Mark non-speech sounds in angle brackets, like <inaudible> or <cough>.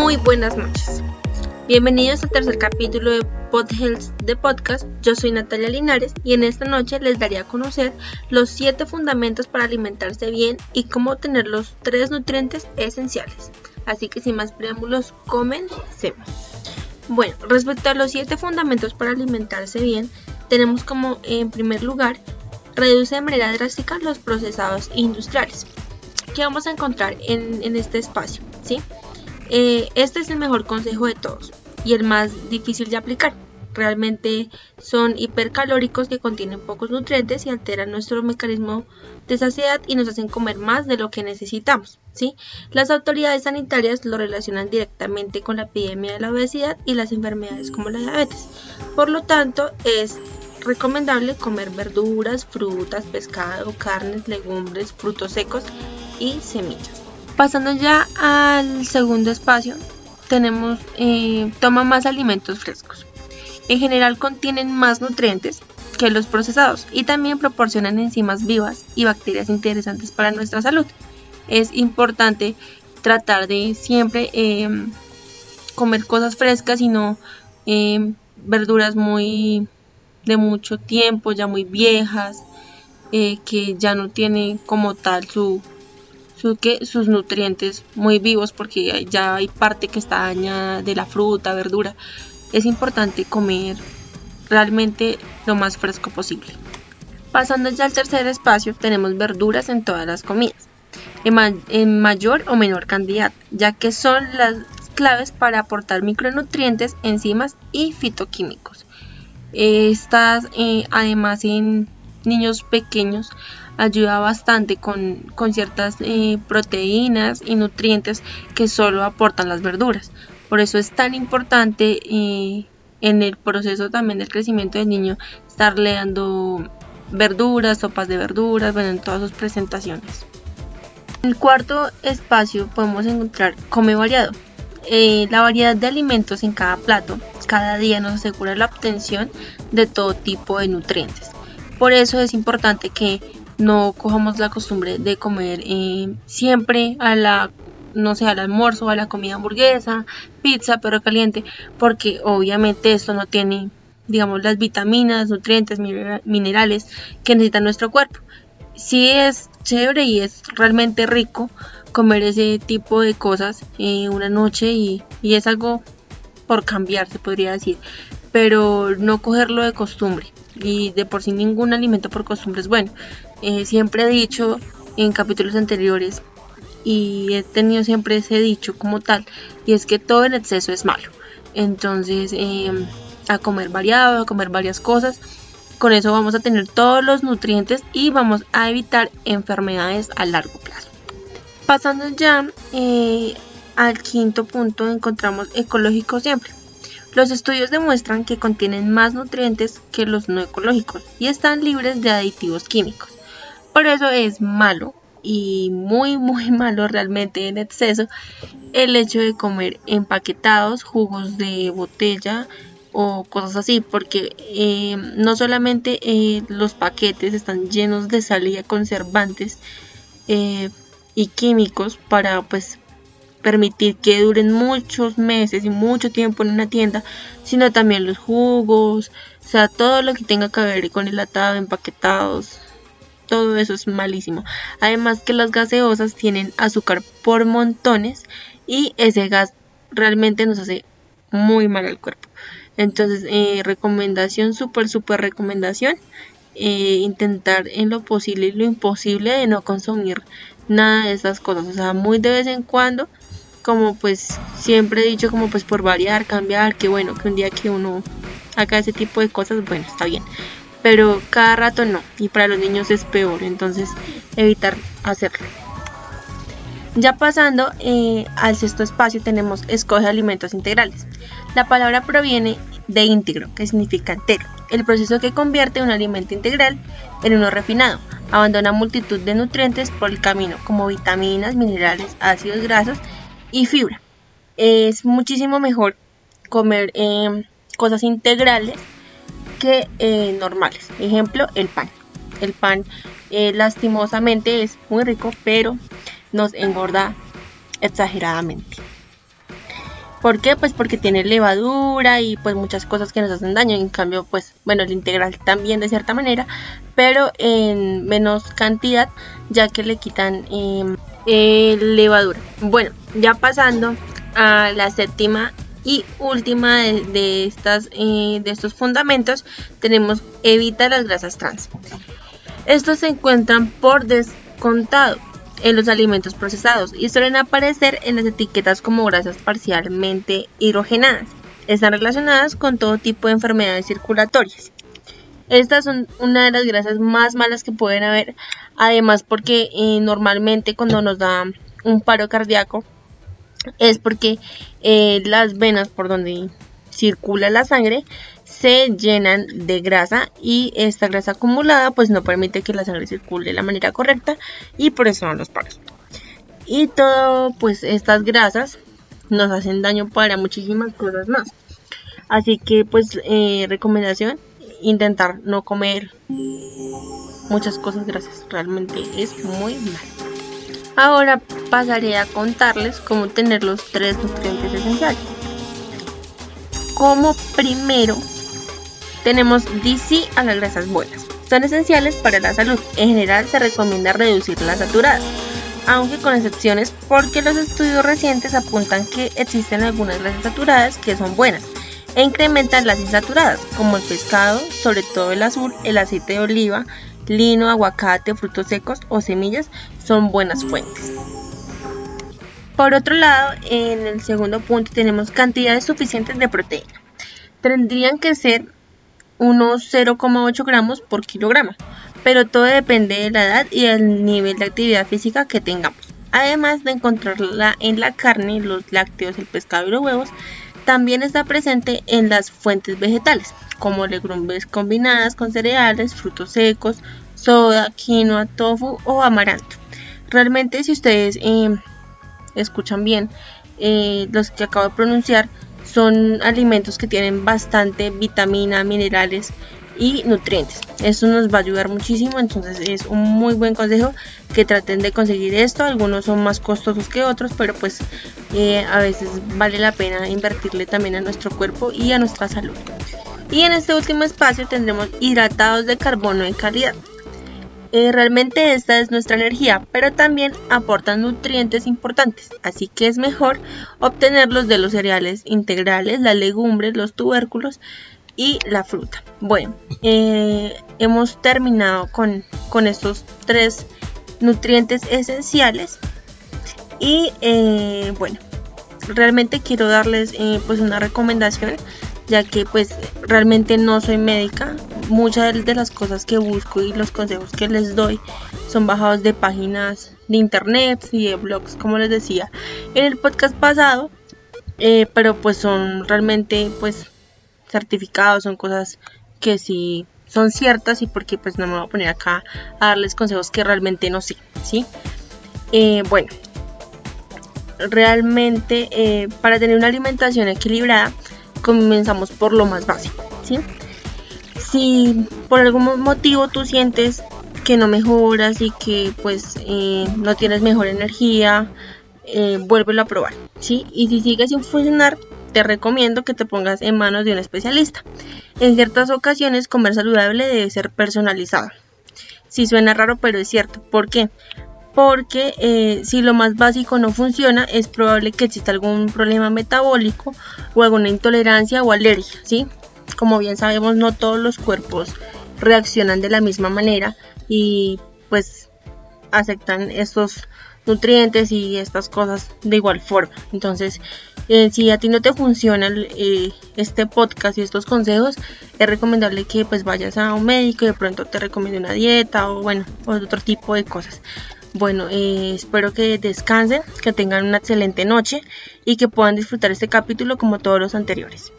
Muy buenas noches. Bienvenidos al tercer capítulo de PodHealth de podcast. Yo soy Natalia Linares y en esta noche les daré a conocer los 7 fundamentos para alimentarse bien y cómo obtener los 3 nutrientes esenciales. Así que sin más preámbulos, comencemos. Bueno, respecto a los 7 fundamentos para alimentarse bien, tenemos como en primer lugar, reduce de manera drástica los procesados industriales. ¿Qué vamos a encontrar en, en este espacio? ¿sí? Eh, este es el mejor consejo de todos y el más difícil de aplicar. Realmente son hipercalóricos que contienen pocos nutrientes y alteran nuestro mecanismo de saciedad y nos hacen comer más de lo que necesitamos. ¿sí? Las autoridades sanitarias lo relacionan directamente con la epidemia de la obesidad y las enfermedades como la diabetes. Por lo tanto, es recomendable comer verduras, frutas, pescado, carnes, legumbres, frutos secos y semillas. Pasando ya al segundo espacio, tenemos eh, toma más alimentos frescos. En general contienen más nutrientes que los procesados y también proporcionan enzimas vivas y bacterias interesantes para nuestra salud. Es importante tratar de siempre em, comer cosas frescas y no em, verduras muy de mucho tiempo, ya muy viejas, eh, que ya no tienen como tal su sus nutrientes muy vivos porque ya hay parte que está dañada de la fruta, verdura. Es importante comer realmente lo más fresco posible. Pasando ya al tercer espacio, tenemos verduras en todas las comidas, en, mayor o menor cantidad, ya que son las claves para aportar micronutrientes, enzimas y fitoquímicos. Estas, eh, además, en niños pequeños ayuda bastante con, ciertas eh, proteínas y nutrientes que solo aportan las verduras. Por eso es tan importante eh, en el proceso también del crecimiento del niño estarle dando verduras, sopas de verduras, bueno, en todas sus presentaciones. En el cuarto espacio podemos encontrar come variado. Eh, la variedad de alimentos en cada plato cada día nos asegura la obtención de todo tipo de nutrientes. Por eso es importante que no cojamos la costumbre de comer eh, siempre a la no sé, al almuerzo, a la comida hamburguesa, pizza, pero caliente, porque obviamente esto no tiene, digamos, las vitaminas, nutrientes, minerales que necesita nuestro cuerpo. Sí es chévere y es realmente rico comer ese tipo de cosas eh, una noche y, y es algo por cambiar, se podría decir, pero no cogerlo de costumbre y de por sí ningún alimento por costumbre es bueno. Eh, siempre he dicho en capítulos anteriores y he tenido siempre ese dicho como tal y es que todo en exceso es malo. Entonces em, a comer variado, a comer varias cosas. Con eso vamos a tener todos los nutrientes y vamos a evitar enfermedades a largo plazo. Pasando ya eh, al quinto punto encontramos ecológico siempre. Los estudios demuestran que contienen más nutrientes que los no ecológicos y están libres de aditivos químicos. Por eso es malo y muy muy <laughs> malo realmente en exceso el hecho de comer empaquetados, jugos de botella o cosas así, porque eh, no solamente eh, los paquetes están llenos de salida conservantes eh, y químicos para pues permitir que duren muchos meses y mucho tiempo en una tienda, sino también los jugos, o sea, todo lo que tenga que ver con el atado, empaquetados, todo eso es malísimo. Además que las gaseosas tienen azúcar por montones y ese gas realmente nos hace muy mal al cuerpo. Entonces, eh, recomendación, súper, súper recomendación. Eh, intentar en lo posible y lo imposible de no consumir nada de esas cosas. O sea, muy de vez en cuando como pues siempre he dicho como pues por variar, cambiar, que bueno, que un día que uno haga ese tipo de cosas, bueno, está bien. Pero cada rato no, y para los niños es peor, entonces evitar hacerlo. Ya pasando eh, al sexto espacio tenemos escoge alimentos integrales. La palabra proviene de íntegro, que significa entero, el proceso que convierte un alimento integral en uno refinado. Abandona multitud de nutrientes por el camino, como vitaminas, minerales, ácidos grasos y fibra. Es muchísimo mejor comer em, cosas integrales que eh, normales. Ejemplo, el pan. El pan eh, lastimosamente es muy rico, pero nos engorda exageradamente. ¿Por qué? Pues porque tiene levadura y pues muchas cosas que nos hacen daño. En cambio, pues bueno, el integral también de cierta manera, pero en menos cantidad ya que le quitan em, levadura. Bueno, ya pasando a la séptima y última de, estas, eh, de estos fundamentos tenemos evita las grasas trans. Estos se encuentran por descontado en los alimentos procesados y suelen aparecer en las etiquetas como grasas parcialmente hidrogenadas. Están relacionadas con todo tipo de enfermedades circulatorias. Estas son una de las grasas más malas que pueden haber, además porque eh, normalmente cuando nos da un paro cardíaco es porque eh, las venas por donde circula la sangre se llenan de grasa y esta grasa acumulada pues no permite que la sangre circule de la manera correcta y por eso van los paros. Y todo pues estas grasas nos hacen daño para muchísimas cosas más. Así que pues eh, recomendación intentar no comer muchas cosas grasas. Realmente es muy mal. Ahora pasaré a contarles cómo tener los tres nutrientes esenciales. Como primero, tenemos DC a las grasas buenas. Son esenciales para la salud. En general se recomienda reducir las saturadas, aunque con excepciones porque los estudios recientes apuntan que existen algunas grasas saturadas que son buenas e incrementan las insaturadas, como el pescado, sobre todo el azul, el aceite de oliva, lino, aguacate, frutos secos o semillas son buenas fuentes. Por otro lado, en el segundo punto tenemos cantidades suficientes de proteína. Tendrían que ser unos 0,8 gramos por kilogramo, pero todo depende de la edad y del nivel de actividad física que tengamos. Además de encontrarla en la carne, los lácteos, el pescado y los huevos, también está presente en las fuentes vegetales, como legumbres combinadas con cereales, frutos secos, soda, quinoa, tofu o amaranto. Realmente si ustedes eh, escuchan bien, eh, los que acabo de pronunciar son alimentos que tienen bastante vitamina, minerales y nutrientes. Eso nos va a ayudar muchísimo, entonces es un muy buen consejo que traten de conseguir esto. Algunos son más costosos que otros, pero pues eh, a veces vale la pena invertirle también a nuestro cuerpo y a nuestra salud. Y en este último espacio tendremos hidratados de carbono de calidad. Eh, realmente esta es nuestra energía, pero también aportan nutrientes importantes, así que es mejor obtenerlos de los cereales integrales, las legumbres, los tubérculos y la fruta. Bueno, eh, hemos terminado con, con, estos tres nutrientes esenciales y eh, bueno, realmente quiero darles pues una recomendación ya que pues realmente no soy médica. Muchas de las cosas que busco y los consejos que les doy son bajados de páginas de internet y de blogs, como les decía en el podcast pasado, eh, pero pues son realmente pues certificados, son cosas que sí son ciertas y porque pues no me voy a poner acá a darles consejos que realmente no sé, ¿sí? Eh, bueno, realmente eh, para tener una alimentación equilibrada comenzamos por lo más básico, ¿sí? Si por algún motivo tú sientes que no mejoras y que pues eh, no tienes mejor energía, eh, vuélvelo a probar, ¿sí? Y si sigue sin funcionar, te recomiendo que te pongas en manos de un especialista. En ciertas ocasiones comer saludable debe ser personalizado. Si suena raro, pero es cierto. ¿Por qué? porque eh, si lo más básico no funciona es probable que exista algún problema metabólico o alguna intolerancia o alergia, ¿sí? Como bien sabemos no todos los cuerpos reaccionan de la misma manera y pues aceptan estos nutrientes y estas cosas de igual forma. Entonces, eh, si a ti no te funciona eh, este podcast y estos consejos, es recomendable que pues vayas a un médico y de pronto te recomiende una dieta o bueno, otro tipo de cosas. Bueno, eh, espero que descansen, que tengan una excelente noche y que puedan disfrutar este capítulo como todos los anteriores.